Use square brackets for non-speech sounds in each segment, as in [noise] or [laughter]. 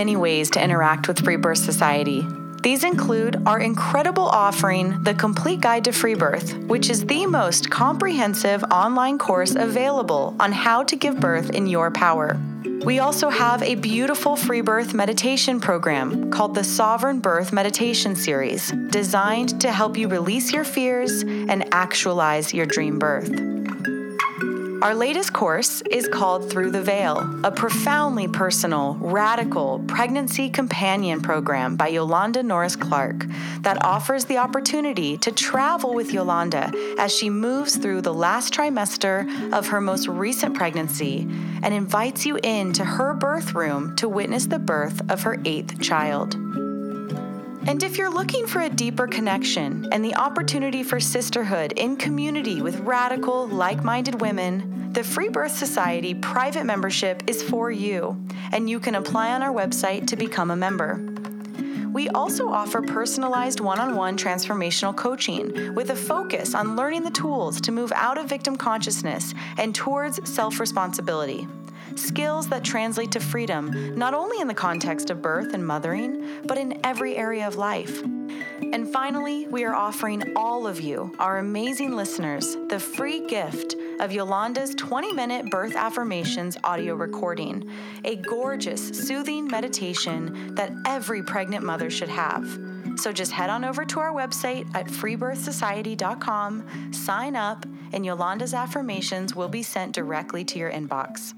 Many ways to interact with Free Birth Society. These include our incredible offering, The Complete Guide to Free Birth, which is the most comprehensive online course available on how to give birth in your power. We also have a beautiful free birth meditation program called the Sovereign Birth Meditation Series, designed to help you release your fears and actualize your dream birth. Our latest course is called Through the Veil, a profoundly personal, radical pregnancy companion program by Yolanda Norris Clark that offers the opportunity to travel with Yolanda as she moves through the last trimester of her most recent pregnancy and invites you into her birth room to witness the birth of her eighth child. And if you're looking for a deeper connection and the opportunity for sisterhood in community with radical, like minded women, the Free Birth Society private membership is for you, and you can apply on our website to become a member. We also offer personalized one on one transformational coaching with a focus on learning the tools to move out of victim consciousness and towards self responsibility skills that translate to freedom, not only in the context of birth and mothering, but in every area of life. And finally, we are offering all of you, our amazing listeners, the free gift of Yolanda's 20 minute birth affirmations audio recording, a gorgeous, soothing meditation that every pregnant mother should have. So just head on over to our website at freebirthsociety.com, sign up, and Yolanda's affirmations will be sent directly to your inbox.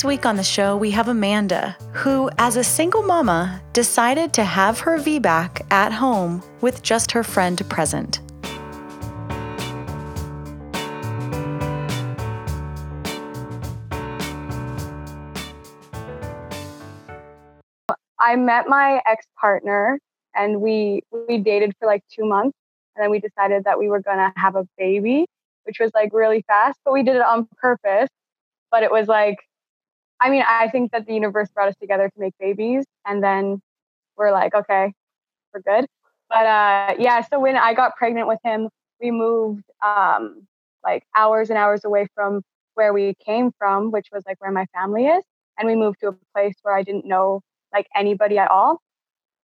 This week on the show, we have Amanda, who, as a single mama, decided to have her VBAC at home with just her friend present. I met my ex partner and we we dated for like two months and then we decided that we were gonna have a baby, which was like really fast, but we did it on purpose. But it was like I mean, I think that the universe brought us together to make babies, and then we're like, okay, we're good. But uh, yeah, so when I got pregnant with him, we moved um, like hours and hours away from where we came from, which was like where my family is, and we moved to a place where I didn't know like anybody at all.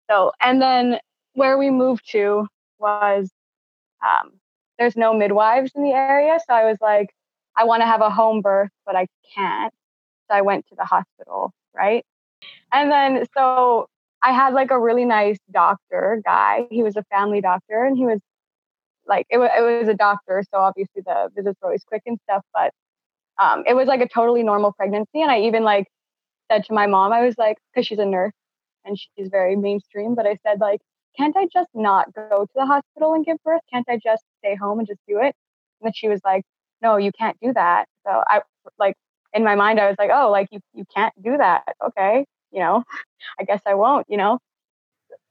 So, and then where we moved to was um, there's no midwives in the area, so I was like, I want to have a home birth, but I can't. I went to the hospital, right? And then so I had like a really nice doctor guy. He was a family doctor and he was like it was, it was a doctor, so obviously the visits were always quick and stuff, but um, it was like a totally normal pregnancy. And I even like said to my mom, I was like, because she's a nurse and she's very mainstream, but I said like, can't I just not go to the hospital and give birth? Can't I just stay home and just do it? And then she was like, no, you can't do that. So I like in my mind, I was like, oh, like you, you can't do that. Okay. You know, [laughs] I guess I won't, you know?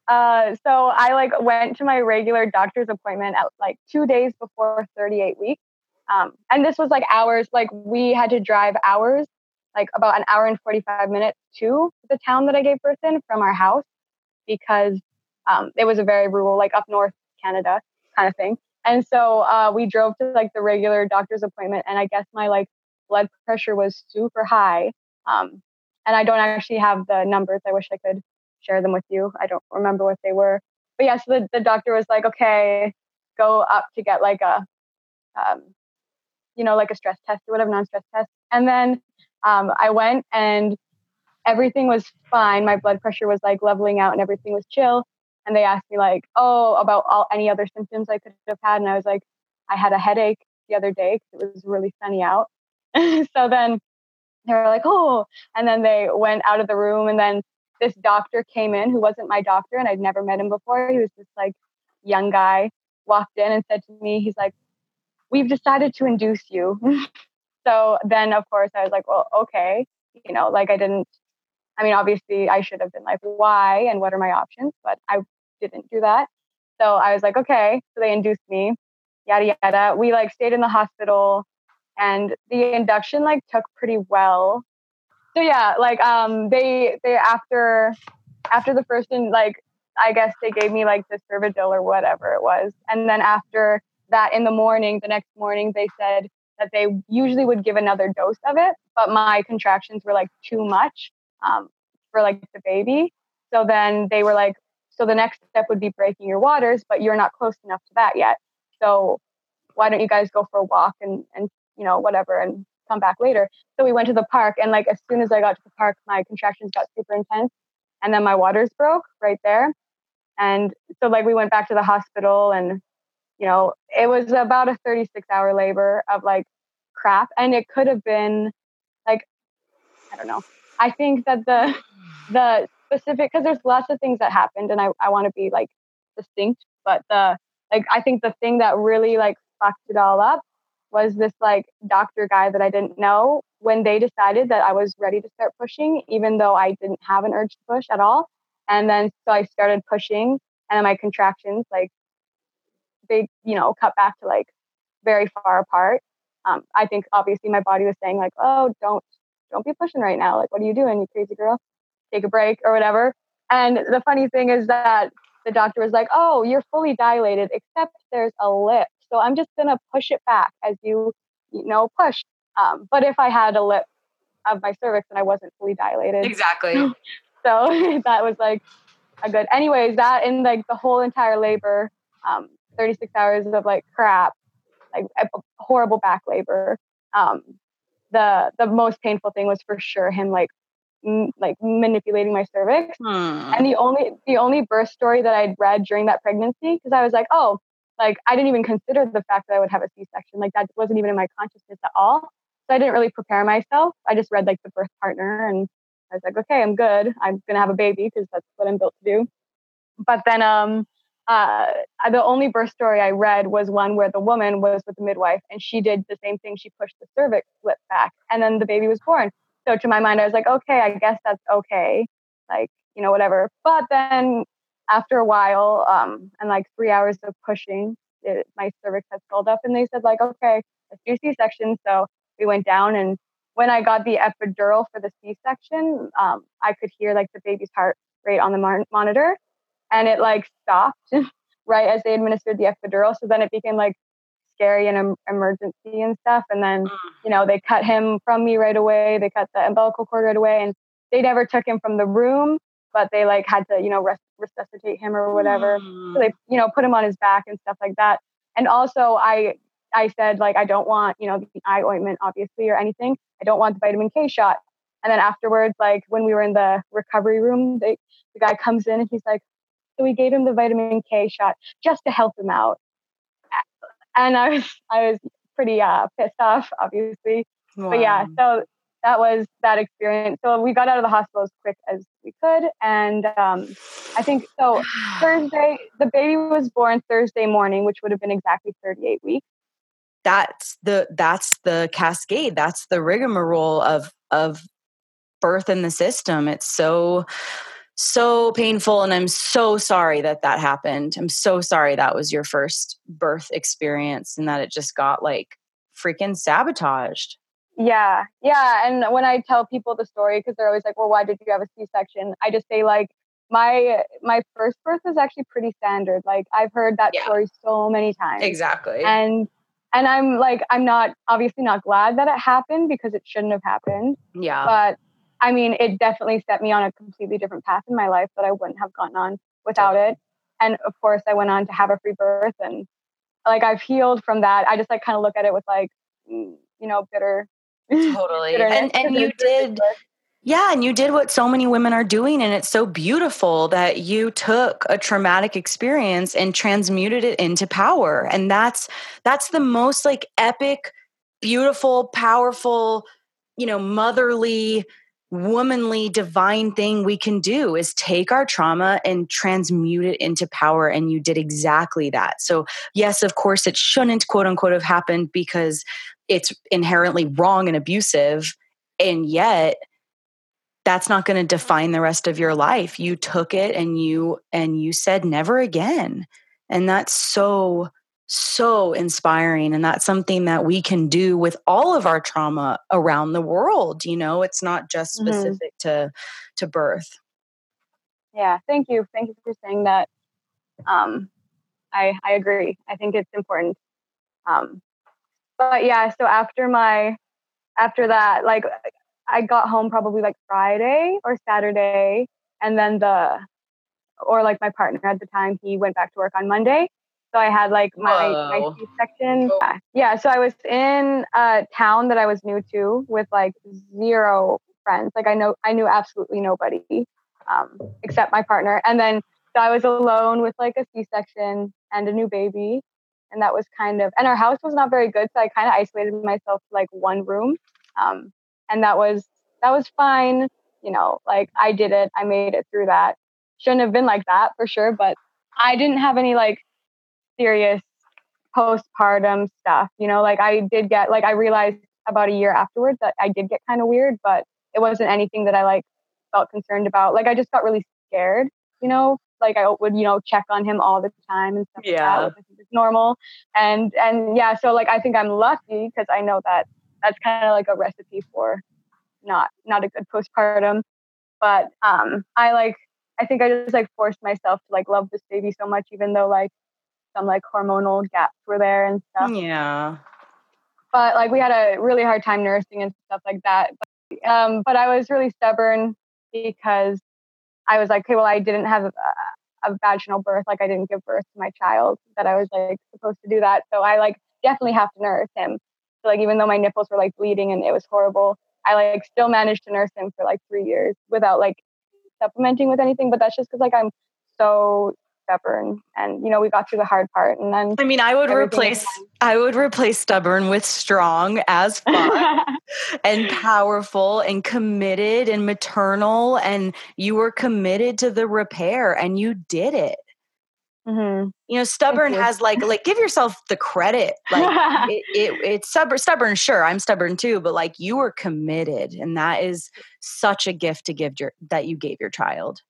Uh, so I like went to my regular doctor's appointment at like two days before 38 weeks. Um, and this was like hours, like we had to drive hours, like about an hour and 45 minutes to the town that I gave birth in from our house because um, it was a very rural, like up north Canada kind of thing. And so uh, we drove to like the regular doctor's appointment, and I guess my like blood pressure was super high. Um, and I don't actually have the numbers. I wish I could share them with you. I don't remember what they were. But yeah, so the, the doctor was like, okay, go up to get like a, um, you know, like a stress test or whatever, non stress test. And then um, I went and everything was fine. My blood pressure was like leveling out and everything was chill. and they asked me like, oh, about all any other symptoms I could have had, and I was like, I had a headache the other day because it was really sunny out. [laughs] so then they were like, oh, and then they went out of the room, and then this doctor came in who wasn't my doctor, and I'd never met him before. He was this like young guy, walked in and said to me, he's like, we've decided to induce you. [laughs] so then, of course, I was like, well, okay, you know, like I didn't. I mean, obviously, I should have been like, why and what are my options? But I didn't do that. So I was like, okay. So they induced me, yada yada. We like stayed in the hospital and the induction like took pretty well. So yeah, like um they they after after the first in like I guess they gave me like the Cervidil or whatever it was. And then after that in the morning, the next morning they said that they usually would give another dose of it, but my contractions were like too much um, for like the baby. So then they were like, so the next step would be breaking your waters, but you're not close enough to that yet. So why don't you guys go for a walk and, and you know, whatever, and come back later. So we went to the park, and like as soon as I got to the park, my contractions got super intense, and then my waters broke right there. And so like we went back to the hospital, and you know, it was about a 36 hour labor of like crap, and it could have been like I don't know. I think that the the specific because there's lots of things that happened, and I I want to be like distinct, but the like I think the thing that really like fucked it all up was this like doctor guy that I didn't know when they decided that I was ready to start pushing, even though I didn't have an urge to push at all. And then so I started pushing, and my contractions like they you know cut back to like very far apart. Um, I think obviously my body was saying like, oh, don't don't be pushing right now. Like, what are you doing, you crazy girl? Take a break or whatever. And the funny thing is that the doctor was like, oh, you're fully dilated, except there's a lip so I'm just going to push it back as you, you know, push. Um, but if I had a lip of my cervix and I wasn't fully dilated. Exactly. [laughs] so [laughs] that was like a good, anyways, that in like the whole entire labor, um, 36 hours of like crap, like horrible back labor. Um, the, the most painful thing was for sure him like m- like manipulating my cervix. Hmm. And the only the only birth story that I'd read during that pregnancy, because I was like, oh, like I didn't even consider the fact that I would have a C-section. Like that wasn't even in my consciousness at all. So I didn't really prepare myself. I just read like the birth partner and I was like, okay, I'm good. I'm gonna have a baby because that's what I'm built to do. But then um uh, the only birth story I read was one where the woman was with the midwife and she did the same thing. She pushed the cervix slip back and then the baby was born. So to my mind, I was like, okay, I guess that's okay. Like, you know, whatever. But then after a while, um, and like three hours of pushing, it, my cervix had swelled up, and they said like, okay, let's do C-section. So we went down, and when I got the epidural for the C-section, um, I could hear like the baby's heart rate on the mar- monitor, and it like stopped [laughs] right as they administered the epidural. So then it became like scary and em- emergency and stuff. And then mm. you know they cut him from me right away. They cut the umbilical cord right away, and they never took him from the room but they like had to you know res- resuscitate him or whatever. Mm. so they you know put him on his back and stuff like that. And also i i said like i don't want you know the eye ointment obviously or anything. I don't want the vitamin k shot. And then afterwards like when we were in the recovery room they, the guy comes in and he's like so we gave him the vitamin k shot just to help him out. And i was i was pretty uh pissed off obviously. Wow. but yeah so that was that experience. So we got out of the hospital as quick as we could. And um, I think so [sighs] Thursday, the baby was born Thursday morning, which would have been exactly 38 weeks. That's the that's the cascade. That's the rigmarole of of birth in the system. It's so so painful and I'm so sorry that that happened. I'm so sorry that was your first birth experience and that it just got like freaking sabotaged. Yeah, yeah. And when I tell people the story, because they're always like, "Well, why did you have a C-section?" I just say like, my my first birth is actually pretty standard. Like I've heard that yeah. story so many times. Exactly. And and I'm like, I'm not obviously not glad that it happened because it shouldn't have happened. Yeah. But I mean, it definitely set me on a completely different path in my life that I wouldn't have gotten on without it. And of course, I went on to have a free birth, and like I've healed from that. I just like kind of look at it with like, mm, you know, bitter totally and and you did Yeah, and you did what so many women are doing and it's so beautiful that you took a traumatic experience and transmuted it into power. And that's that's the most like epic, beautiful, powerful, you know, motherly, womanly, divine thing we can do is take our trauma and transmute it into power and you did exactly that. So, yes, of course it shouldn't quote unquote have happened because it's inherently wrong and abusive and yet that's not going to define the rest of your life. You took it and you and you said never again. And that's so so inspiring and that's something that we can do with all of our trauma around the world you know? It's not just mm-hmm. specific mm-hmm. to to birth. Yeah thank you. Thank you for saying that. Um i i agree. I think it's important. Um but yeah so after my after that like I got home probably like Friday or Saturday, and then the or like my partner at the time he went back to work on Monday. So I had like my my C section. Oh. Yeah, so I was in a town that I was new to with like zero friends. Like I know I knew absolutely nobody um, except my partner, and then so I was alone with like a C section and a new baby, and that was kind of and our house was not very good, so I kind of isolated myself to like one room. Um, and that was that was fine you know like i did it i made it through that shouldn't have been like that for sure but i didn't have any like serious postpartum stuff you know like i did get like i realized about a year afterwards that i did get kind of weird but it wasn't anything that i like felt concerned about like i just got really scared you know like i would you know check on him all the time and stuff yeah like that, which is normal and and yeah so like i think i'm lucky because i know that that's kind of like a recipe for not not a good postpartum. But um, I like I think I just like forced myself to like love this baby so much, even though like some like hormonal gaps were there and stuff. Yeah. But like we had a really hard time nursing and stuff like that. But, um, but I was really stubborn because I was like, okay, well, I didn't have a vaginal birth. Like I didn't give birth to my child that I was like supposed to do that. So I like definitely have to nurse him. So like even though my nipples were like bleeding and it was horrible, I like still managed to nurse him for like three years without like supplementing with anything. But that's just because like I'm so stubborn and you know we got through the hard part and then i mean i would replace i would replace stubborn with strong as [laughs] fuck and powerful and committed and maternal and you were committed to the repair and you did it Mm-hmm. You know, stubborn has like like give yourself the credit. Like [laughs] it, it, it's stubborn, stubborn. Sure, I'm stubborn too, but like you were committed, and that is such a gift to give your that you gave your child.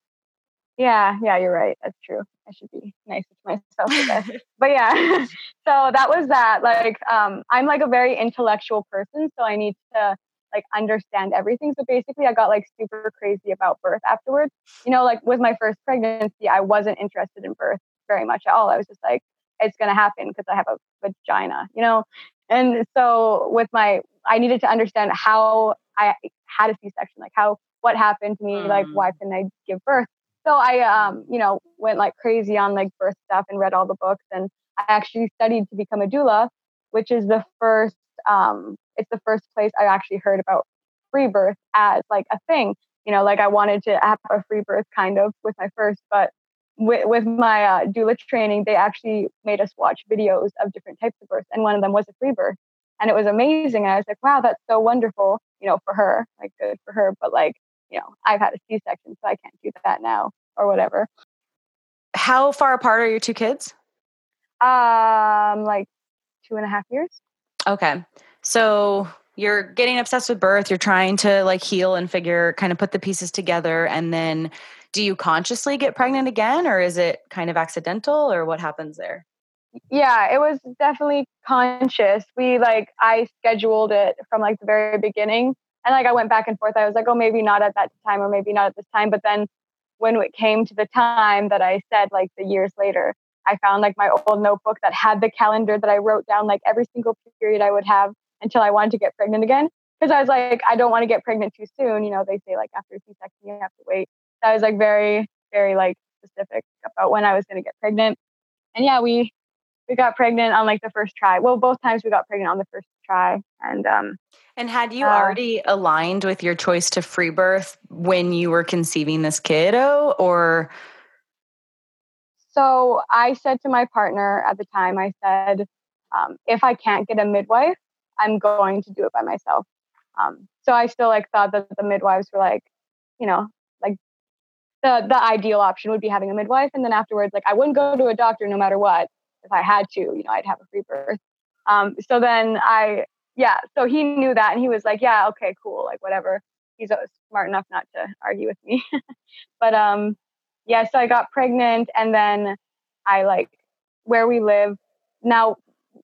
Yeah, yeah, you're right. That's true. I should be nice to myself. but yeah, [laughs] so that was that. Like, um, I'm like a very intellectual person, so I need to like understand everything. So basically, I got like super crazy about birth afterwards. You know, like with my first pregnancy, I wasn't interested in birth very much at all. I was just like, it's going to happen because I have a vagina, you know? And so with my, I needed to understand how I had a C-section, like how, what happened to me, mm. like why couldn't I give birth? So I, um, you know, went like crazy on like birth stuff and read all the books. And I actually studied to become a doula, which is the first, um, it's the first place I actually heard about free birth as like a thing. You know, like I wanted to have a free birth kind of with my first, but with, with my uh, doula training, they actually made us watch videos of different types of births, and one of them was a free birth, and it was amazing. And I was like, wow, that's so wonderful, you know, for her, like good for her. But like, you know, I've had a C-section, so I can't do that now or whatever. How far apart are your two kids? Um, like two and a half years. Okay, so you're getting obsessed with birth. You're trying to like heal and figure, kind of put the pieces together, and then do you consciously get pregnant again or is it kind of accidental or what happens there? Yeah, it was definitely conscious. We like I scheduled it from like the very beginning and like I went back and forth. I was like, oh, maybe not at that time or maybe not at this time. But then when it came to the time that I said, like the years later, I found like my old notebook that had the calendar that I wrote down like every single period I would have until I wanted to get pregnant again. Because I was like, I don't want to get pregnant too soon. You know, they say like after a C-section you have to wait. I was like very, very like specific about when I was going to get pregnant. And yeah, we we got pregnant on like the first try. Well, both times we got pregnant on the first try. And um, and had you uh, already aligned with your choice to free birth when you were conceiving this kiddo, or? So I said to my partner at the time, I said, um, if I can't get a midwife, I'm going to do it by myself. Um, so I still like thought that the midwives were like, you know, like the the ideal option would be having a midwife, and then afterwards, like I wouldn't go to a doctor no matter what. If I had to, you know, I'd have a free birth. Um, so then I, yeah, so he knew that, and he was like, yeah, okay, cool, like whatever. He's smart enough not to argue with me. [laughs] but um, yeah, so I got pregnant, and then I like where we live now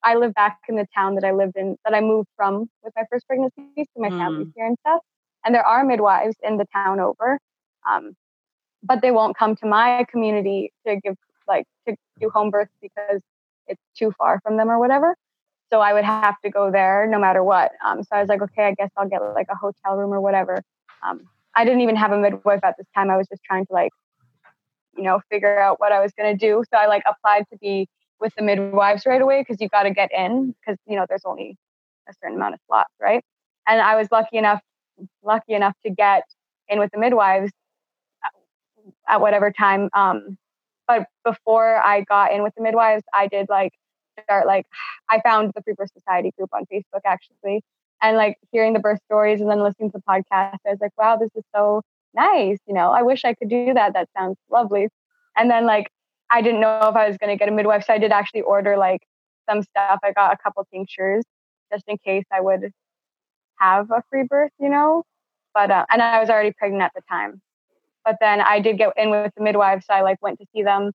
I live back in the town that I lived in, that I moved from with my first pregnancy. So my mm. family's here and stuff. And there are midwives in the town over, um, but they won't come to my community to give, like, to do home births because it's too far from them or whatever. So I would have to go there no matter what. Um, so I was like, okay, I guess I'll get like a hotel room or whatever. Um, I didn't even have a midwife at this time. I was just trying to like, you know, figure out what I was going to do. So I like applied to be with the midwives right away because you got to get in because you know there's only a certain amount of slots, right? And I was lucky enough lucky enough to get in with the midwives at whatever time. Um, but before I got in with the midwives, I did like start like I found the Free Birth Society group on Facebook actually, and like hearing the birth stories and then listening to the podcast, I was like, wow, this is so nice. You know, I wish I could do that. That sounds lovely. And then like I didn't know if I was going to get a midwife. So I did actually order like some stuff. I got a couple tinctures just in case I would have a free birth, you know. But uh, and I was already pregnant at the time. But then I did get in with the midwife, so I like went to see them,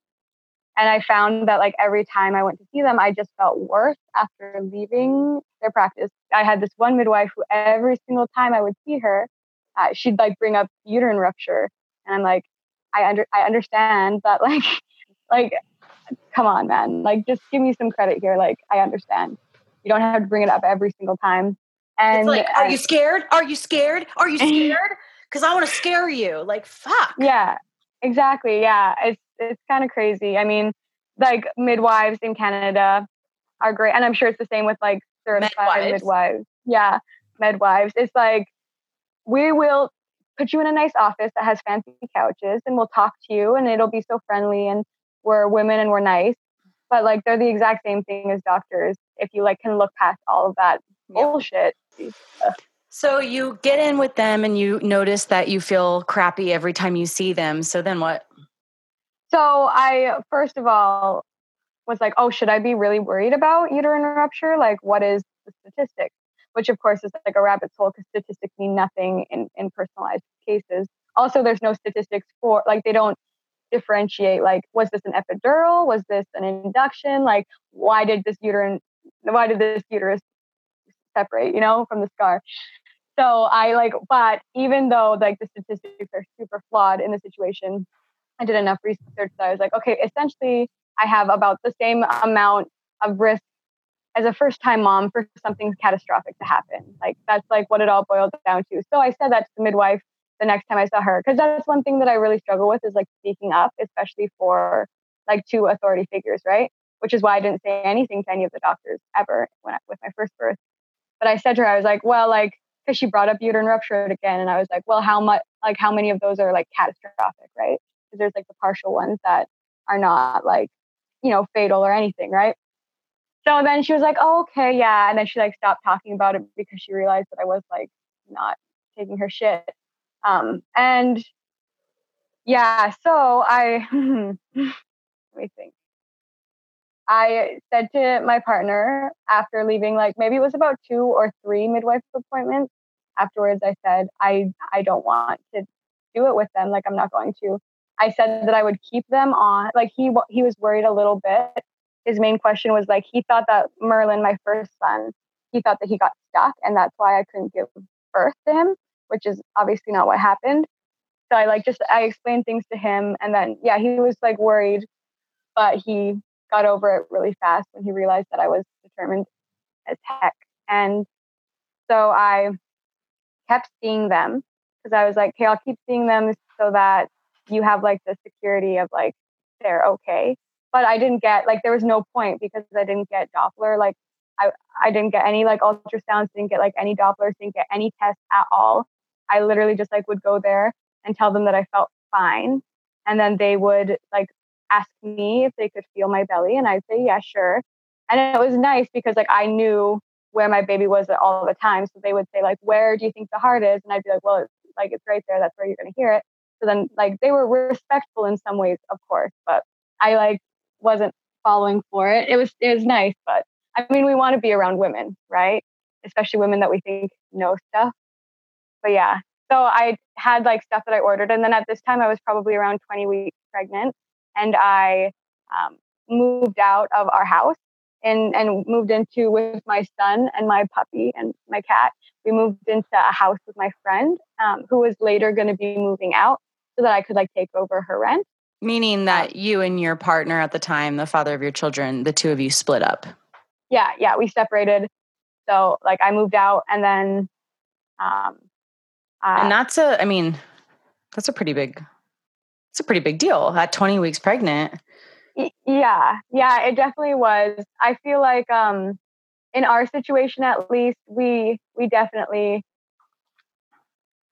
and I found that like every time I went to see them, I just felt worse after leaving their practice. I had this one midwife who every single time I would see her, uh, she'd like bring up uterine rupture, and I'm like, I under I understand that [laughs] like like, come on, man. Like, just give me some credit here. Like, I understand. You don't have to bring it up every single time. And it's like, are you scared? Are you scared? Are you [laughs] scared? Because I want to scare you. Like, fuck. Yeah, exactly. Yeah, it's it's kind of crazy. I mean, like midwives in Canada are great, and I'm sure it's the same with like certified midwives. midwives. Yeah, midwives. It's like we will put you in a nice office that has fancy couches, and we'll talk to you, and it'll be so friendly, and we're women and we're nice but like they're the exact same thing as doctors if you like can look past all of that bullshit so you get in with them and you notice that you feel crappy every time you see them so then what so i first of all was like oh should i be really worried about uterine rupture? Like what is the statistics? Which of course is like a rabbit's hole because statistics mean nothing in, in personalized cases. Also there's no statistics for like they don't differentiate like was this an epidural? Was this an induction? Like why did this uterine why did this uterus separate you know from the scar? So i like but even though like the statistics are super flawed in the situation i did enough research that i was like okay essentially i have about the same amount of risk as a first time mom for something catastrophic to happen like that's like what it all boiled down to so i said that to the midwife the next time I saw her. Because that's one thing that I really struggle with is like speaking up, especially for like two authority figures, right? Which is why I didn't say anything to any of the doctors ever when I, with my first birth. But I said to her, I was like, well, like, because she brought up uterine rupture again, and I was like, well, how much, like, how many of those are like catastrophic, right? Because there's like the partial ones that are not like, you know, fatal or anything, right? So then she was like, oh, okay, yeah. And then she like stopped talking about it because she realized that I was like not taking her shit. Um, and yeah, so I, [laughs] let me think. I said to my partner after leaving, like maybe it was about two or three midwife appointments. Afterwards, I said, I, I don't want to do it with them. Like, I'm not going to. I said that I would keep them on. Like, he, he was worried a little bit. His main question was like, he thought that Merlin, my first son, he thought that he got stuck and that's why I couldn't give birth to him which is obviously not what happened. So I like just I explained things to him and then yeah, he was like worried, but he got over it really fast when he realized that I was determined as heck. And so I kept seeing them because I was like, okay, I'll keep seeing them so that you have like the security of like they're okay. But I didn't get like there was no point because I didn't get Doppler like I, I didn't get any like ultrasounds, didn't get like any Dopplers, didn't get any tests at all. I literally just like would go there and tell them that I felt fine. And then they would like ask me if they could feel my belly. And I'd say, yeah, sure. And it was nice because like I knew where my baby was at all the time. So they would say like, where do you think the heart is? And I'd be like, well, it's like, it's right there. That's where you're going to hear it. Then like they were respectful in some ways, of course, but I like wasn't following for it. It was, it was nice, but I mean, we want to be around women, right? Especially women that we think know stuff. But yeah, so I had like stuff that I ordered. And then at this time, I was probably around 20 weeks pregnant. And I um, moved out of our house and, and moved into with my son and my puppy and my cat. We moved into a house with my friend um, who was later going to be moving out so that I could like take over her rent. Meaning that you and your partner at the time, the father of your children, the two of you split up yeah, yeah, we separated. So like I moved out and then um uh, and that's a I mean, that's a pretty big it's a pretty big deal at 20 weeks pregnant. Yeah. Yeah, it definitely was. I feel like um in our situation at least we we definitely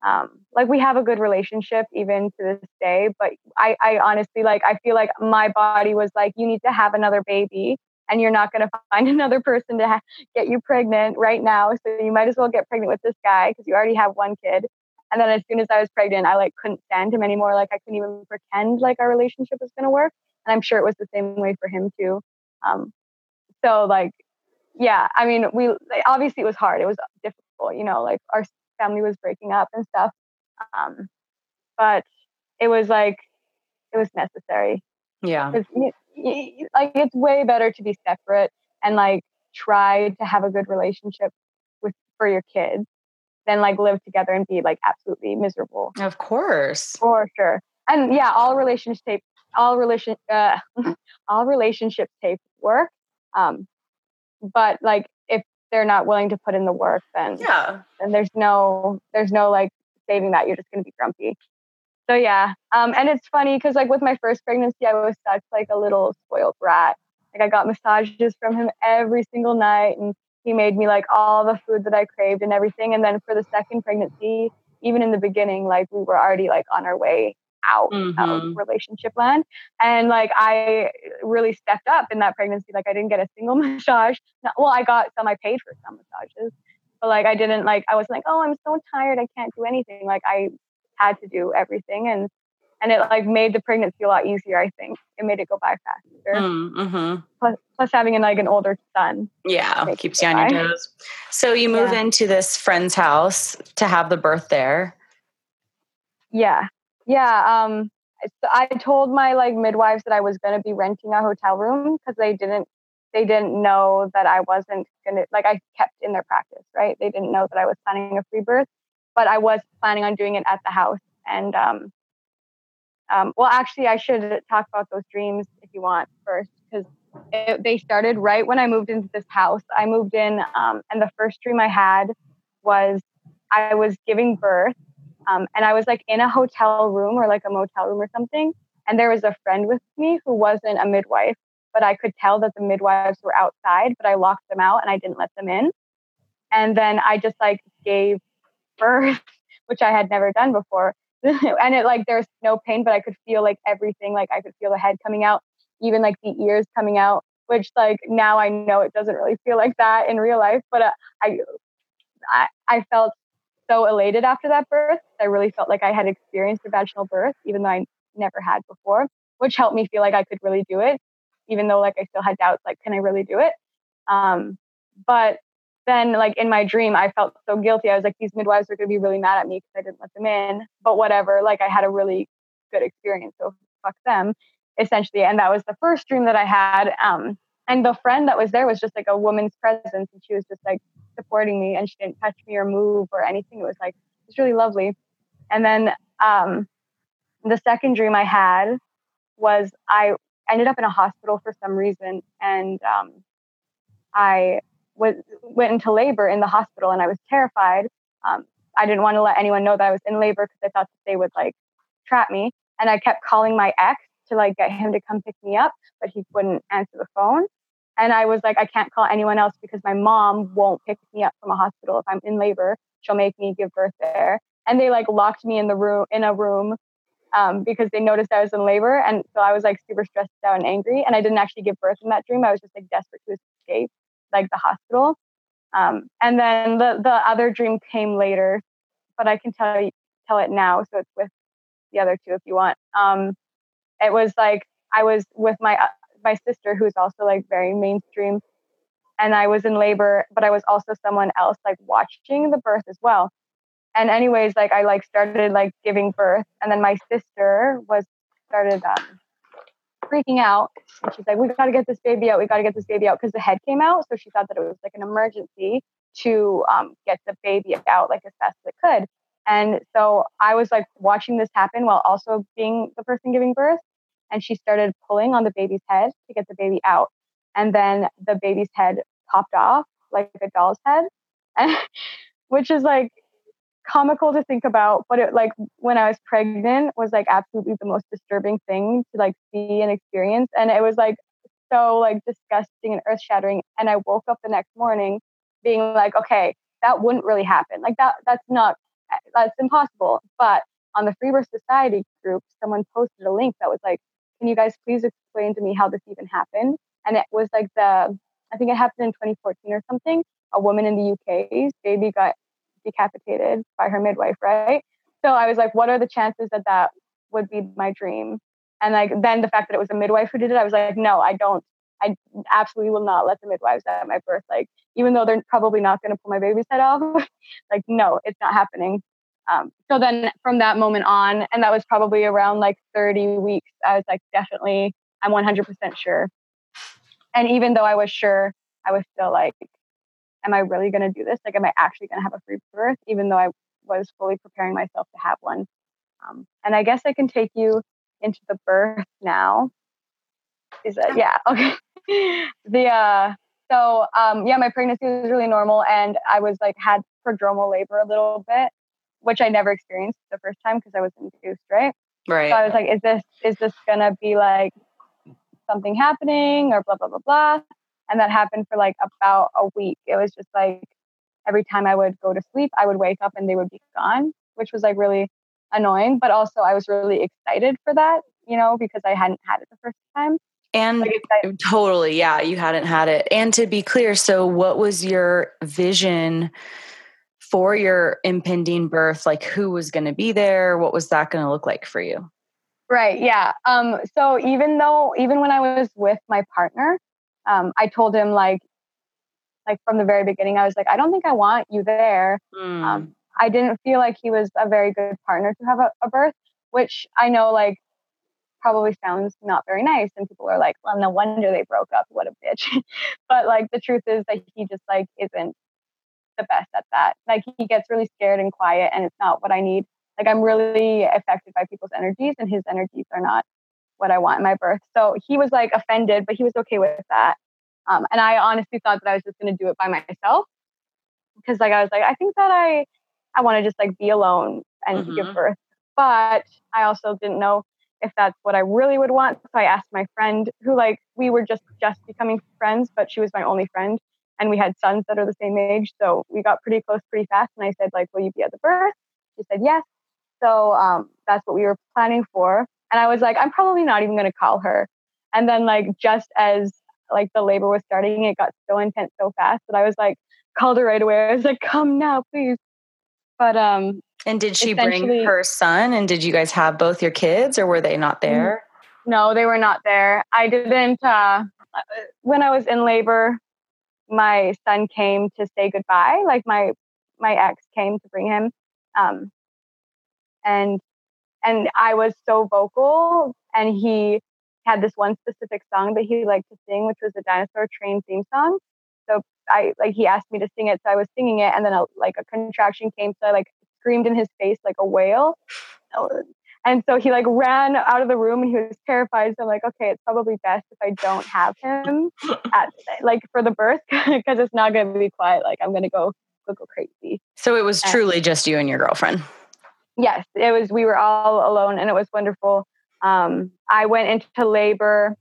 um like we have a good relationship even to this day but I I honestly like I feel like my body was like you need to have another baby and you're not going [laughs] to find another person to ha- get you pregnant right now. So you might as well get pregnant with this guy because you already have one kid. And then as soon as I was pregnant, I like couldn't stand him anymore. Like I couldn't even pretend like our relationship was going to work. And I'm sure it was the same way for him too. Um, so like, yeah, I mean, we obviously it was hard. It was difficult, you know, like our family was breaking up and stuff. Um, but it was like, it was necessary. Yeah like it's way better to be separate and like try to have a good relationship with for your kids than like live together and be like absolutely miserable. Of course. For sure. And yeah, all relationship all relation uh, [laughs] all relationships take work. Um but like they're not willing to put in the work then yeah. and there's no there's no like saving that. You're just gonna be grumpy so yeah um, and it's funny because like with my first pregnancy i was such like a little spoiled brat like i got massages from him every single night and he made me like all the food that i craved and everything and then for the second pregnancy even in the beginning like we were already like on our way out mm-hmm. of relationship land. And like i really stepped up in that pregnancy like i didn't get a single [laughs] massage. Well i got some i paid for some massages but like i didn't like i was like oh i'm so tired i can't do anything. Like i had to do everything and and it like made the pregnancy a lot easier i think. It made it go by faster. Mm, mm-hmm. plus, plus having an, like an older son yeah keeps you on your toes. So you move yeah. into this friend's house to have the birth there. Yeah yeah um i told my like midwives that i was going to be renting a hotel room because they didn't they didn't know that i wasn't going to like i kept in their practice right they didn't know that i was planning a free birth but I was planning on doing it at the house. And um, um, well, actually, I should talk about those dreams if you want first, because they started right when I moved into this house. I moved in, um, and the first dream I had was I was giving birth, um, and I was like in a hotel room or like a motel room or something. And there was a friend with me who wasn't a midwife, but I could tell that the midwives were outside, but I locked them out and I didn't let them in. And then I just like gave birth, [laughs] which I had never done before. [laughs] and it like there's no pain, but I could feel like everything. Like I could feel the head coming out, even like the ears coming out. Which like now I know it doesn't really feel like that in real life, but uh, I, I I felt so elated after that birth. I really felt like I had experienced a vaginal birth, even though I never had before, which helped me feel like I could really do it, even though like I still had doubts, like, can I really do it? Um, but then like in my dream i felt so guilty i was like these midwives are going to be really mad at me because i didn't let them in but whatever like i had a really good experience so fuck them essentially and that was the first dream that i had um and the friend that was there was just like a woman's presence and she was just like supporting me and she didn't touch me or move or anything it was like it was really lovely and then um the second dream i had was i ended up in a hospital for some reason and um i was, went into labor in the hospital and I was terrified. Um, I didn't want to let anyone know that I was in labor because I thought that they would like trap me. And I kept calling my ex to like get him to come pick me up, but he wouldn't answer the phone. And I was like, I can't call anyone else because my mom won't pick me up from a hospital if I'm in labor. She'll make me give birth there. And they like locked me in the room in a room um, because they noticed I was in labor. And so I was like super stressed out and angry. And I didn't actually give birth in that dream. I was just like desperate to escape like the hospital. Um, and then the the other dream came later, but I can tell you tell it now, so it's with the other two if you want. Um, it was like I was with my uh, my sister who's also like very mainstream, and I was in labor, but I was also someone else like watching the birth as well. And anyways, like I like started like giving birth, and then my sister was started um, freaking out. And she's like, we got to get this baby out. We got to get this baby out because the head came out. So she thought that it was like an emergency to um, get the baby out like as fast as it could. And so I was like watching this happen while also being the person giving birth. And she started pulling on the baby's head to get the baby out. And then the baby's head popped off like a doll's head, [laughs] which is like comical to think about, but it like when I was pregnant was like absolutely the most disturbing thing to like see and experience. And it was like so like disgusting and earth shattering. And I woke up the next morning being like, okay, that wouldn't really happen. Like that that's not that's impossible. But on the Free Birth Society group, someone posted a link that was like, can you guys please explain to me how this even happened? And it was like the I think it happened in 2014 or something. A woman in the UK's baby got decapitated by her midwife, right? So I was like, what are the chances that that would be my dream? And like then the fact that it was a midwife who did it, I was like, no, I don't. I absolutely will not let the midwives at my birth. Like, even though they're probably not going to pull my baby's head off, [laughs] like, no, it's not happening. Um, so then from that moment on, and that was probably around like 30 weeks, I was like, definitely, I'm 100% sure. And even though I was sure, I was still like, am I really going to do this? Like, am I actually going to have a free birth, even though I was fully preparing myself to have one? Um, and I guess I can take you into the birth now. Is that yeah? [laughs] Okay. the uh, so um, yeah, my pregnancy was really normal, and I was like had prodromal labor a little bit, which I never experienced the first time because I was induced, right? Right. So I was like, is this is this gonna be like something happening or blah blah blah blah? And that happened for like about a week. It was just like every time I would go to sleep, I would wake up and they would be gone, which was like really annoying. But also, I was really excited for that, you know, because I hadn't had it the first time. And like totally, yeah, you hadn't had it. And to be clear, so what was your vision for your impending birth? Like, who was going to be there? What was that going to look like for you? Right. Yeah. Um, so even though, even when I was with my partner, um, I told him like, like from the very beginning, I was like, I don't think I want you there. Mm. Um, I didn't feel like he was a very good partner to have a, a birth, which I know like probably sounds not very nice. And people are like, well, no wonder they broke up. What a bitch. [laughs] but like the truth is that he just like isn't the best at that. Like he gets really scared and quiet and it's not what I need. Like I'm really affected by people's energies and his energies are not what I want in my birth. So he was like offended, but he was okay with that. Um, and I honestly thought that I was just going to do it by myself because like I was like, I think that I, I want to just like be alone and mm-hmm. give birth. But I also didn't know if that's what I really would want. So I asked my friend who like, we were just, just becoming friends, but she was my only friend and we had sons that are the same age. So we got pretty close pretty fast. And I said like, will you be at the birth? She said, yes. So um, that's what we were planning for. And I was like, I'm probably not even going to call her. And then like just as like the labor was starting, it got so intense so fast that I was like, called her right away. I was like, come now, please. But um And did she bring her son and did you guys have both your kids or were they not there? No, they were not there. I didn't uh when I was in labor, my son came to say goodbye. Like my my ex came to bring him. Um and and I was so vocal, and he had this one specific song that he liked to sing, which was the Dinosaur Train theme song. So I like he asked me to sing it, so I was singing it, and then a, like a contraction came, so I like screamed in his face like a whale. And so he like ran out of the room and he was terrified. So I'm like, okay, it's probably best if I don't have him [laughs] at like for the birth because it's not going to be quiet. Like I'm going to go go go crazy. So it was truly just you and your girlfriend yes, it was. We were all alone, and it was wonderful. Um, I went into labor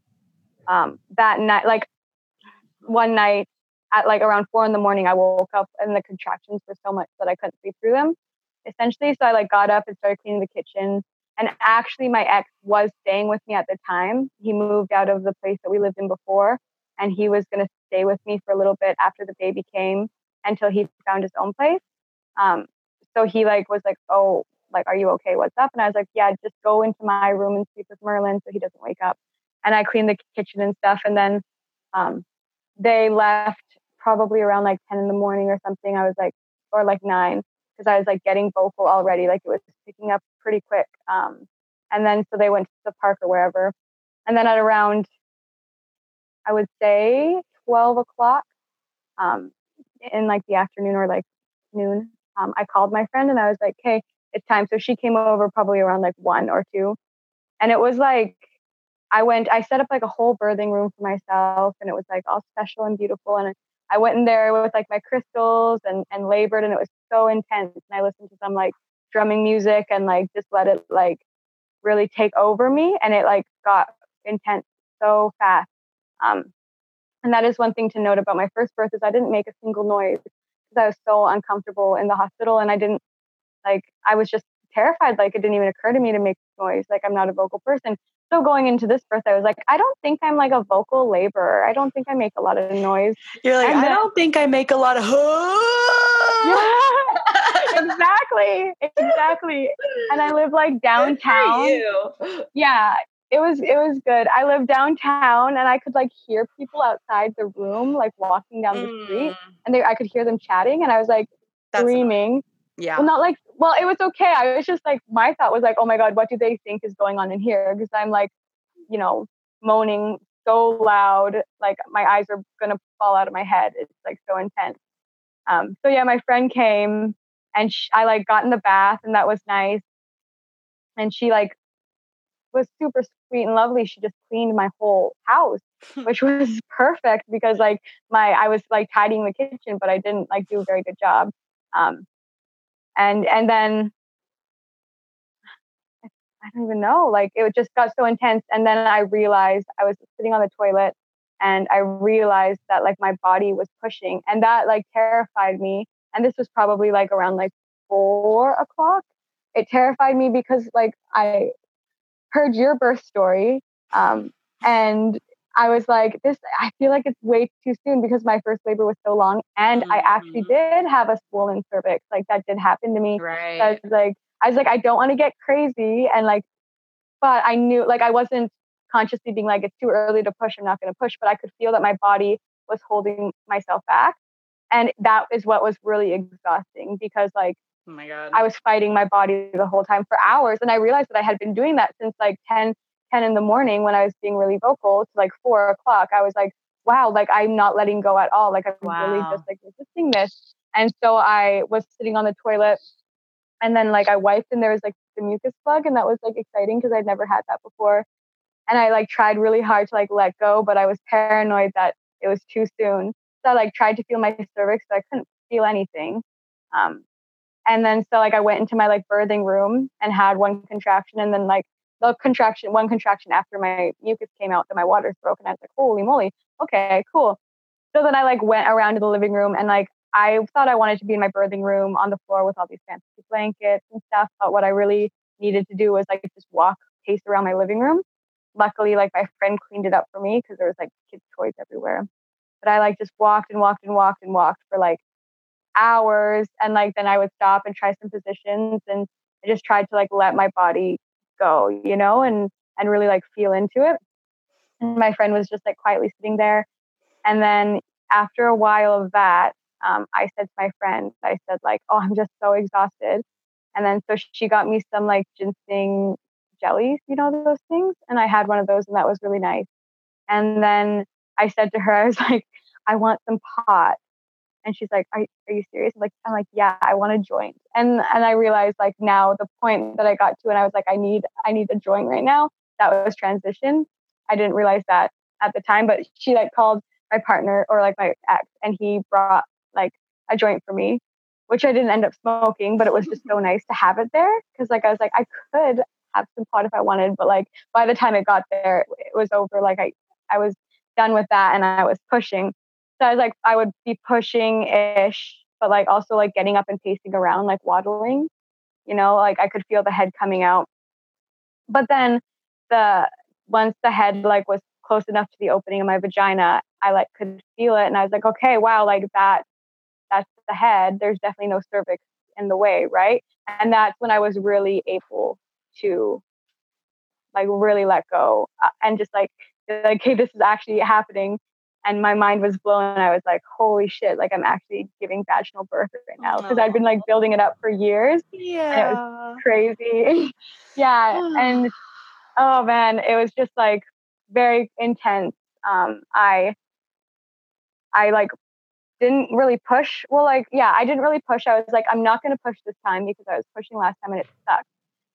um, that night. Like one night at like around four in the morning, I woke up and the contractions were so much that I couldn't sleep through them. Essentially, so I like got up and started cleaning the kitchen. And actually, my ex was staying with me at the time. He moved out of the place that we lived in before, and he was going to stay with me for a little bit after the baby came until he found his own place. Um, so he like was like, "Oh, like, are you okay? What's up?" And I was like, "Yeah, just go into my room and sleep with Merlin so he doesn't wake up." And I cleaned the kitchen and stuff, and then um, they left probably around like 10 in the morning or something. I was like, or like nine, because I was like getting vocal already. Like it was picking up pretty quick. Um, and then so they went to the park or wherever. And then at around, I would say 12 o'clock um, in like the afternoon or like noon, um, I called my friend and I was like, hey, it's time. So she came over probably around like one or two. And it was like, I went, I set up like a whole birthing room for myself and it was like all special and beautiful. And I went in there with like my crystals and, and labored and it was so intense. And I listened to some like drumming music and like just let it like really take over me. And it like got intense so fast. Um, and that is one thing to note about my first birth is I didn't make a single noise because I was so uncomfortable in the hospital and I didn't like I was just terrified. Like it didn't even occur to me to make noise. Like I'm not a vocal person. So going into this birth, I was like, I don't think I'm like a vocal laborer. I don't think I make a lot of noise. You're like, I don't think I make a lot of. [laughs] exactly, exactly. And I live like [laughs] downtown. Yeah, it was it was good. I live downtown, and I could like hear people outside the room, like walking down the mm. street, and they I could hear them chatting, and I was like That's screaming. Yeah. Well, not like, well, it was okay. I was just like, my thought was like, oh my God, what do they think is going on in here? Because I'm like, you know, moaning so loud, like my eyes are going to fall out of my head. It's like so intense. Um, so yeah, my friend came and she, I like got in the bath and that was nice. And she like was super sweet and lovely. She just cleaned my whole house, [laughs] which was perfect because like my I was like tidying the kitchen, but I didn't like do a very good job. Um, and and then I don't even know, like it just got so intense. And then I realized I was sitting on the toilet and I realized that like my body was pushing and that like terrified me. And this was probably like around like four o'clock. It terrified me because like I heard your birth story um, and I was like, this, I feel like it's way too soon because my first labor was so long. And mm-hmm. I actually mm-hmm. did have a swollen cervix. Like that did happen to me. Right. So I was like, I was like, I don't want to get crazy. And like, but I knew, like, I wasn't consciously being like, it's too early to push. I'm not going to push. But I could feel that my body was holding myself back. And that is what was really exhausting because, like, oh my God. I was fighting my body the whole time for hours. And I realized that I had been doing that since like 10, 10 in the morning when I was being really vocal to like four o'clock, I was like, wow, like I'm not letting go at all. Like I'm wow. really just like resisting this. And so I was sitting on the toilet and then like I wiped and there was like the mucus plug and that was like exciting because I'd never had that before. And I like tried really hard to like let go, but I was paranoid that it was too soon. So I like tried to feel my cervix, but I couldn't feel anything. Um, and then so like I went into my like birthing room and had one contraction and then like the contraction, one contraction after my mucus came out, that my water's broken. I was like, holy moly, okay, cool. So then I like went around to the living room and like I thought I wanted to be in my birthing room on the floor with all these fancy blankets and stuff. But what I really needed to do was like just walk, pace around my living room. Luckily, like my friend cleaned it up for me because there was like kids' toys everywhere. But I like just walked and walked and walked and walked for like hours. And like then I would stop and try some positions and I just tried to like let my body go, you know, and and really like feel into it. And my friend was just like quietly sitting there. And then after a while of that, um, I said to my friend, I said like, "Oh, I'm just so exhausted." And then so she got me some like ginseng jellies, you know those things, and I had one of those, and that was really nice. And then I said to her, I was [laughs] like, "I want some pot." And she's like, are, are you serious? I'm like, I'm like, yeah, I want a joint. And and I realized like now the point that I got to and I was like, I need I need a joint right now. That was transition. I didn't realize that at the time, but she like called my partner or like my ex and he brought like a joint for me, which I didn't end up smoking, but it was just so [laughs] nice to have it there. Cause like I was like, I could have some pot if I wanted, but like by the time it got there, it was over. Like I I was done with that and I was pushing. So I was like, I would be pushing ish, but like also like getting up and pacing around, like waddling, you know, like I could feel the head coming out. But then the, once the head like was close enough to the opening of my vagina, I like could feel it. And I was like, okay, wow, like that, that's the head. There's definitely no cervix in the way. Right. And that's when I was really able to like really let go uh, and just like like hey this is actually happening and my mind was blown. I was like holy shit like i'm actually giving vaginal birth right now. Because i'd been like building it up for years yeah and it was crazy. [laughs] Yeah and [sighs] oh man it was just like very intense. Um i i like didn't really push well like yeah i didn't really push. I was like i'm not going to push this time because i was pushing last time and it sucked.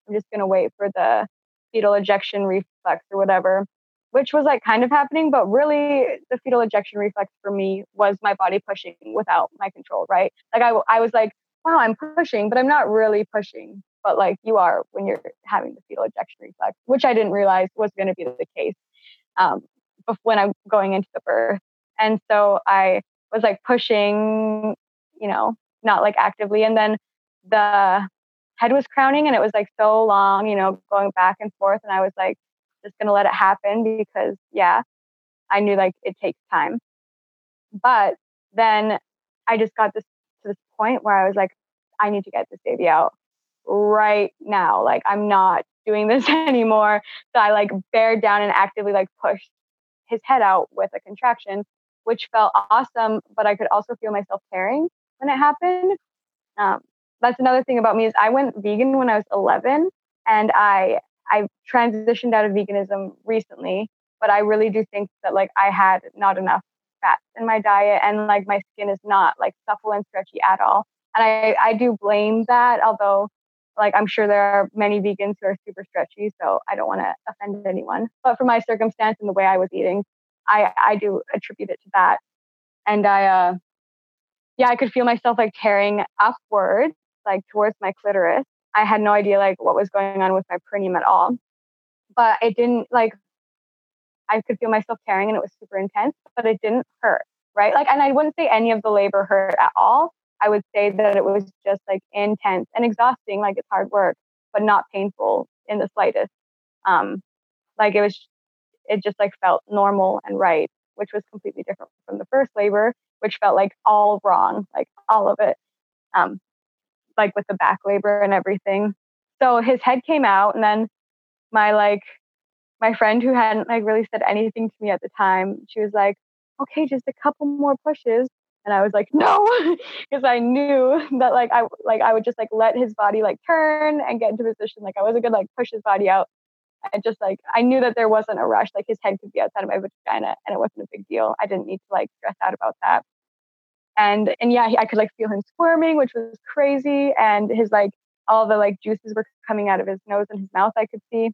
I'm just going to wait for the fetal ejection reflex or whatever, which was like kind of happening. But really, the fetal ejection reflex for me was my body pushing without my control, right? Like I, I was like, wow, I'm pushing, but I'm not really pushing. But like you are when you're having the fetal ejection reflex, which I didn't realize was going to be the case um, when I'm going into the birth. And so I was like pushing, you know, not like actively. And then the head was crowning and it was like so long, you know, going back and forth. And I was like, just gonna let it happen because yeah, I knew like it takes time. But then I just got this to this point where I was like, I need to get this baby out right now. Like I'm not doing [laughs] this anymore. So I like bared down and actively like pushed his head out with a contraction, which felt awesome. But I could also feel myself tearing when it happened. Um, that's another thing about me is I went vegan when I was 11 and I I transitioned out of veganism recently, but I really do think that like I had not enough fats in my diet and like my skin is not like supple and stretchy at all. And I I do blame that, although like I'm sure there are many vegans who are super stretchy, so I don't want to offend anyone. But for my circumstance and the way I was eating, I I do attribute it to that. And I uh yeah, I could feel myself like tearing upwards like towards my clitoris. I had no idea like what was going on with my perineum at all. But it didn't like I could feel myself tearing and it was super intense, but it didn't hurt, right? Like and I wouldn't say any of the labor hurt at all. I would say that it was just like intense and exhausting, like it's hard work, but not painful in the slightest. Um like it was it just like felt normal and right, which was completely different from the first labor, which felt like all wrong, like all of it. Um, like with the back labor and everything. So his head came out, and then my like my friend who hadn't like really said anything to me at the time, she was like, "Okay, just a couple more pushes." And I was like, "No," [laughs] because I knew that like I like I would just like let his body like turn and get into position. Like I wasn't gonna like push his body out. And just like I knew that there wasn't a rush. Like his head could be outside of my vagina, and it wasn't a big deal. I didn't need to like stress out about that and and yeah i could like feel him squirming which was crazy. And his like all the like juices were coming out of his nose and his mouth i could see.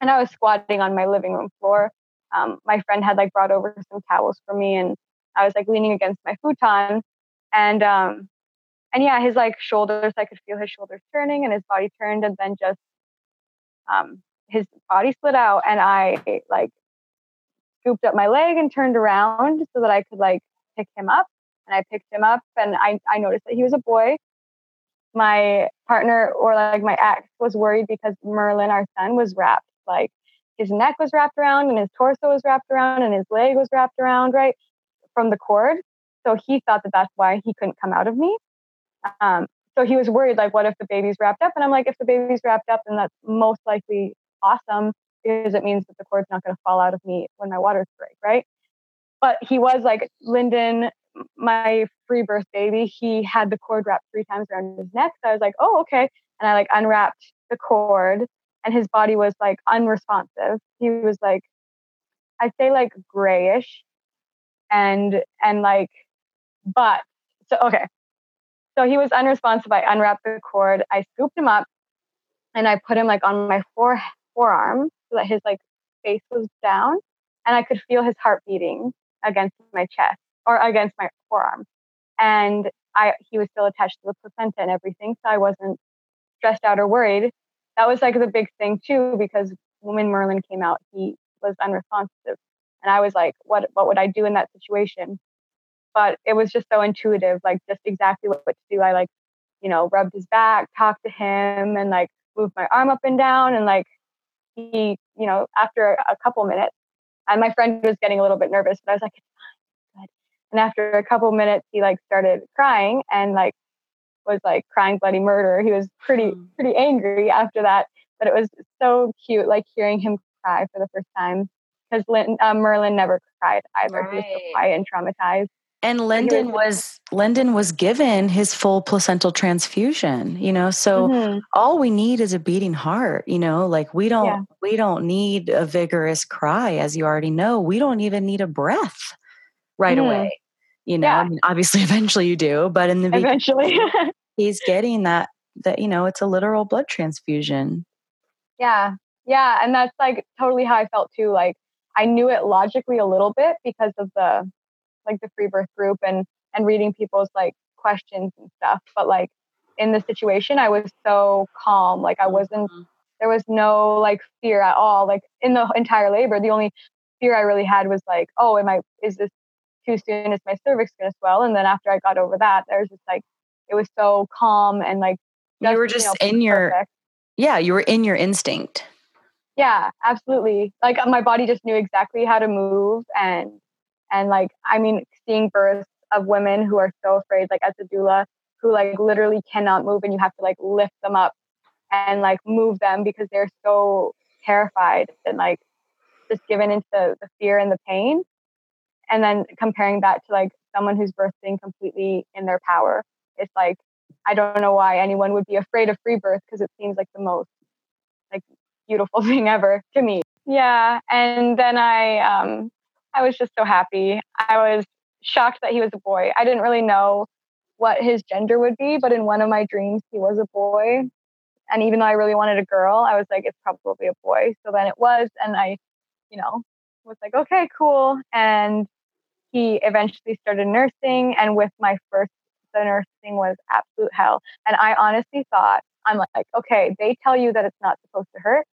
And i was squatting on my living room floor. Um, my friend had like brought over some towels for me and i was like leaning against my futon. And um and yeah his like shoulders i could feel his shoulders turning and his body turned and then just um his body slid out. And i like scooped up my leg and turned around so that i could like pick him up and I picked him up and I, I noticed that he was a boy. My partner or like my ex was worried because Merlin, our son, was wrapped. Like his neck was wrapped around and his torso was wrapped around and his leg was wrapped around, right? From the cord. So he thought that that's why he couldn't come out of me. Um, so he was worried, like, what if the baby's wrapped up? And I'm like, if the baby's wrapped up, then that's most likely awesome because it means that the cord's not going to fall out of me when my waters break, right? But he was like, Lyndon, my free birth baby, he had the cord wrapped three times around his neck. So I was like, oh, okay. And I like unwrapped the cord and his body was like unresponsive. He was like, I'd say like grayish and, and like, but so, okay. So he was unresponsive. I unwrapped the cord. I scooped him up and I put him like on my fore, forearm so that his like face was down and I could feel his heart beating against my chest or against my forearm. And I he was still attached to the placenta and everything, so I wasn't stressed out or worried. That was like the big thing too, because when Merlin came out, he was unresponsive, and I was like, what what would I do in that situation? but it was just so intuitive, like just exactly what to do. I like, you know, rubbed his back, talked to him, and like moved my arm up and down. And like he, you know, after a couple minutes, and my friend was getting a little bit nervous, but I was like, it's. And after a couple minutes, he like started crying and like was like crying bloody murder. He was pretty hmm. pretty angry after that, but it was so cute, like hearing him cry for the first time because uh, Merlin never cried either. Right. He was so quiet and traumatized. And Lyndon was Lyndon was given his full placental transfusion, you know. So mm-hmm. all we need is a beating heart, you know. Like we don't yeah. we don't need a vigorous cry, as you already know. We don't even need a breath right mm-hmm. away. You know, yeah. I mean, obviously, [laughs] eventually you do, but in the eventually [laughs] he's getting that that you know it's a literal blood transfusion. Yeah, yeah, and that's like totally how I felt too. Like I knew it logically a little bit because of the like the free birth group and and reading people's like questions and stuff but like in the situation i was so calm like i wasn't mm-hmm. there was no like fear at all like in the entire labor the only fear i really had was like oh am i is this too soon is my cervix going to swell and then after i got over that there was just like it was so calm and like you were just you know, in your perfect. yeah you were in your instinct yeah absolutely like my body just knew exactly how to move and and like, I mean, seeing births of women who are so afraid, like as a doula, who like literally cannot move and you have to like lift them up and like move them because they're so terrified and like just given into the fear and the pain. And then comparing that to like someone who's birthing completely in their power, it's like, I don't know why anyone would be afraid of free birth because it seems like the most like beautiful [laughs] thing ever to me. Yeah. And then I um I was just so happy. I was shocked that he was a boy. I didn't really know what his gender would be, but in one of my dreams, he was a boy. And even though I really wanted a girl, I was like, it's probably a boy. So then it was. And I, you know, was like, okay, cool. And he eventually started nursing. And with my first, the nursing was absolute hell. And I honestly thought, I'm like, okay, they tell you that it's not supposed to hurt,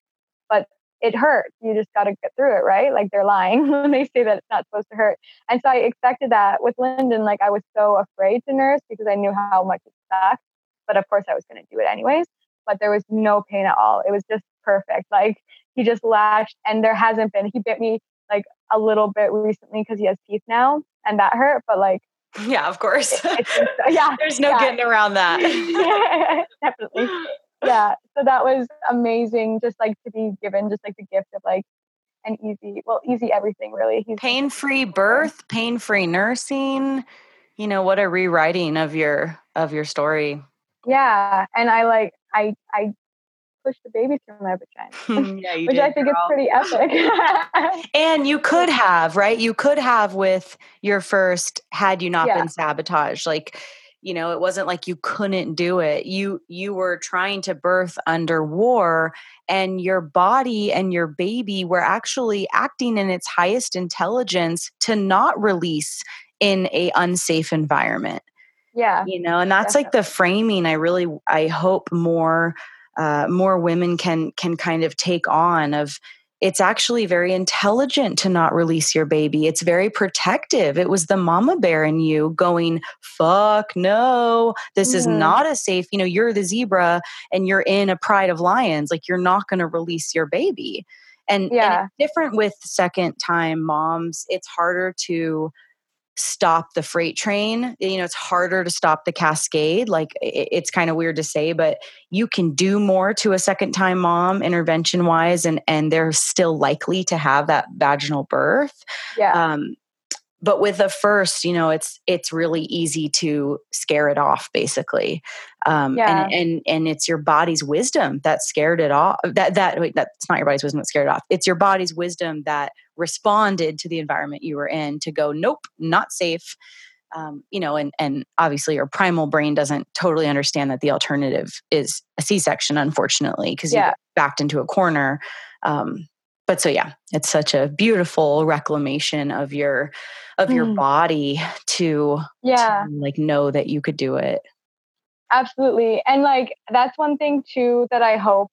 but it hurts. You just got to get through it, right? Like they're lying [laughs] when they say that it's not supposed to hurt. And so I expected that with Lyndon. Like I was so afraid to nurse because I knew how much it sucked. But of course, I was going to do it anyways. But there was no pain at all. It was just perfect. Like he just lashed and there hasn't been. He bit me like a little bit recently because he has teeth now, and that hurt. But like yeah, of course. It, [laughs] yeah. There's no yeah. getting around that. [laughs] Definitely yeah so that was amazing just like to be given just like the gift of like an easy well easy everything really He's pain-free birth pain-free nursing you know what a rewriting of your of your story yeah and i like i i pushed the baby through my vagina hmm, yeah, which did, i think girl. is pretty epic [laughs] and you could have right you could have with your first had you not yeah. been sabotaged like you know it wasn't like you couldn't do it you you were trying to birth under war and your body and your baby were actually acting in its highest intelligence to not release in a unsafe environment yeah you know and that's definitely. like the framing i really i hope more uh, more women can can kind of take on of it's actually very intelligent to not release your baby. It's very protective. It was the mama bear in you going, fuck no, this mm-hmm. is not a safe, you know, you're the zebra and you're in a pride of lions. Like you're not going to release your baby. And, yeah. and different with second time moms. It's harder to stop the freight train you know it's harder to stop the cascade like it's kind of weird to say but you can do more to a second time mom intervention wise and and they're still likely to have that vaginal birth yeah um, but with the first you know it's it's really easy to scare it off basically um, yeah. and, and and it's your body's wisdom that scared it off that that wait, that's not your body's wisdom that scared it off it's your body's wisdom that responded to the environment you were in to go nope not safe um, you know and and obviously your primal brain doesn't totally understand that the alternative is a c-section unfortunately because yeah. you backed into a corner um, but so yeah it's such a beautiful reclamation of your of mm. your body to yeah to, like know that you could do it absolutely and like that's one thing too that i hope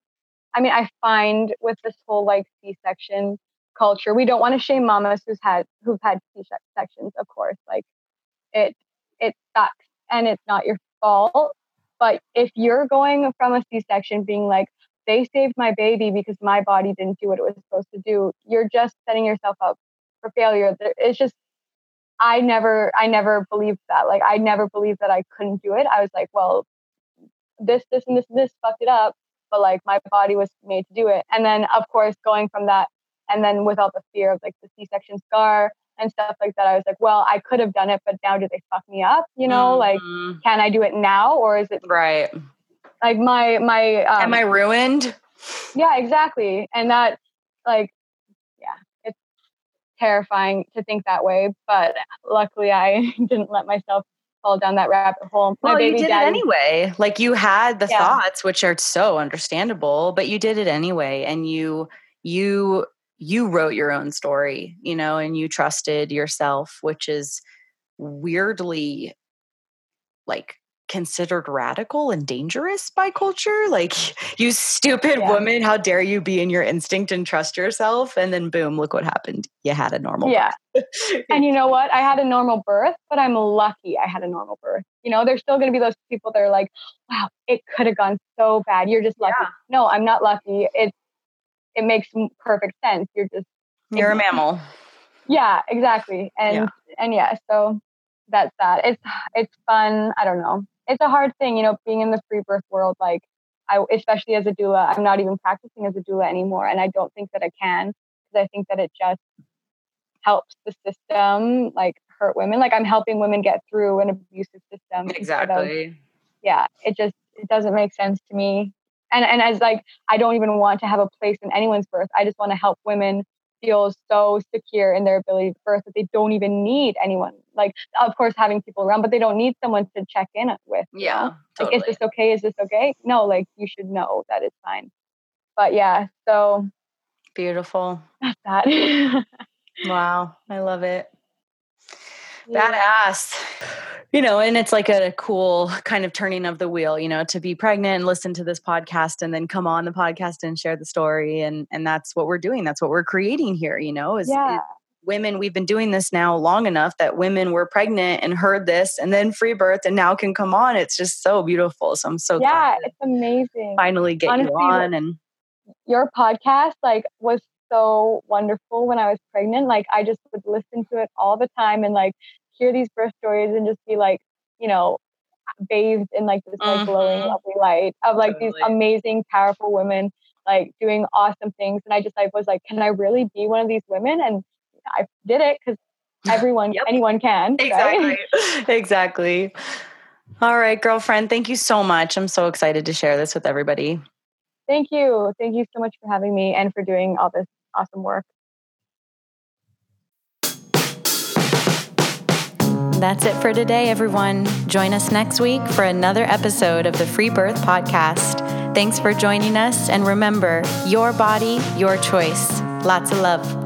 i mean i find with this whole like c-section culture we don't want to shame mamas who's had who've had c-sections of course like it it sucks and it's not your fault. But if you're going from a C-section being like, they saved my baby because my body didn't do what it was supposed to do, you're just setting yourself up for failure. It's just I never I never believed that. Like I never believed that I couldn't do it. I was like, well, this, this, and this, and this fucked it up. But like my body was made to do it. And then of course going from that and then without the fear of like the C-section scar and stuff like that, I was like, well, I could have done it, but now do they fuck me up? You know, mm-hmm. like can I do it now or is it right? Like my my um, am I ruined? Yeah, exactly. And that like yeah, it's terrifying to think that way. But luckily, I [laughs] didn't let myself fall down that rabbit hole. My well, you did daddy, it anyway. Like you had the yeah. thoughts, which are so understandable, but you did it anyway, and you you you wrote your own story, you know, and you trusted yourself, which is weirdly like considered radical and dangerous by culture. Like, [laughs] you stupid yeah. woman, how dare you be in your instinct and trust yourself? And then, boom, look what happened. You had a normal yeah. [laughs] and you know what? I had a normal birth, but I'm lucky I had a normal birth. You know, there's still going to be those people that are like, wow, it could have gone so bad. You're just lucky. Yeah. No, I'm not lucky. It's, it makes perfect sense. You're just, you're a mammal. Yeah, exactly. And, yeah. and yeah, so that's that. It's, it's fun. I don't know it's a hard thing, you know, being in the free birth world. Like, I, especially as a doula, I'm not even practicing as a doula anymore, and I don't think that I can because I think that it just helps the system like hurt women. Like I'm helping women get through an abusive system. Exactly. Of, yeah, it just it doesn't make sense to me. And and as like I don't even want to have a place in anyone's birth. I just want to help women feel so secure in their ability to birth that they don't even need anyone. Like, of course, having people around, but they don't need someone to check in with. Yeah. Totally. Like, is this okay? Is this okay? No, like, you should know that it's fine. But yeah, so. Beautiful. [laughs] That's that. [laughs] wow. I love it. Yeah. Badass you know, and it's like a cool kind of turning of the wheel, you know, to be pregnant and listen to this podcast and then come on the podcast and share the story. And and that's what we're doing. That's what we're creating here, you know, is, yeah. is women, we've been doing this now long enough that women were pregnant and heard this and then free birth and now can come on. It's just so beautiful. So I'm so Yeah, it's amazing. Finally get Honestly, you on and your podcast like was so wonderful when I was pregnant. Like I just would listen to it all the time and like hear these birth stories and just be like, you know, bathed in like this like glowing mm-hmm. lovely light of like totally. these amazing powerful women like doing awesome things and i just like was like can i really be one of these women and i did it because everyone [laughs] yep. anyone can exactly right? [laughs] exactly all right girlfriend thank you so much i'm so excited to share this with everybody thank you thank you so much for having me and for doing all this awesome work That's it for today, everyone. Join us next week for another episode of the Free Birth Podcast. Thanks for joining us, and remember your body, your choice. Lots of love.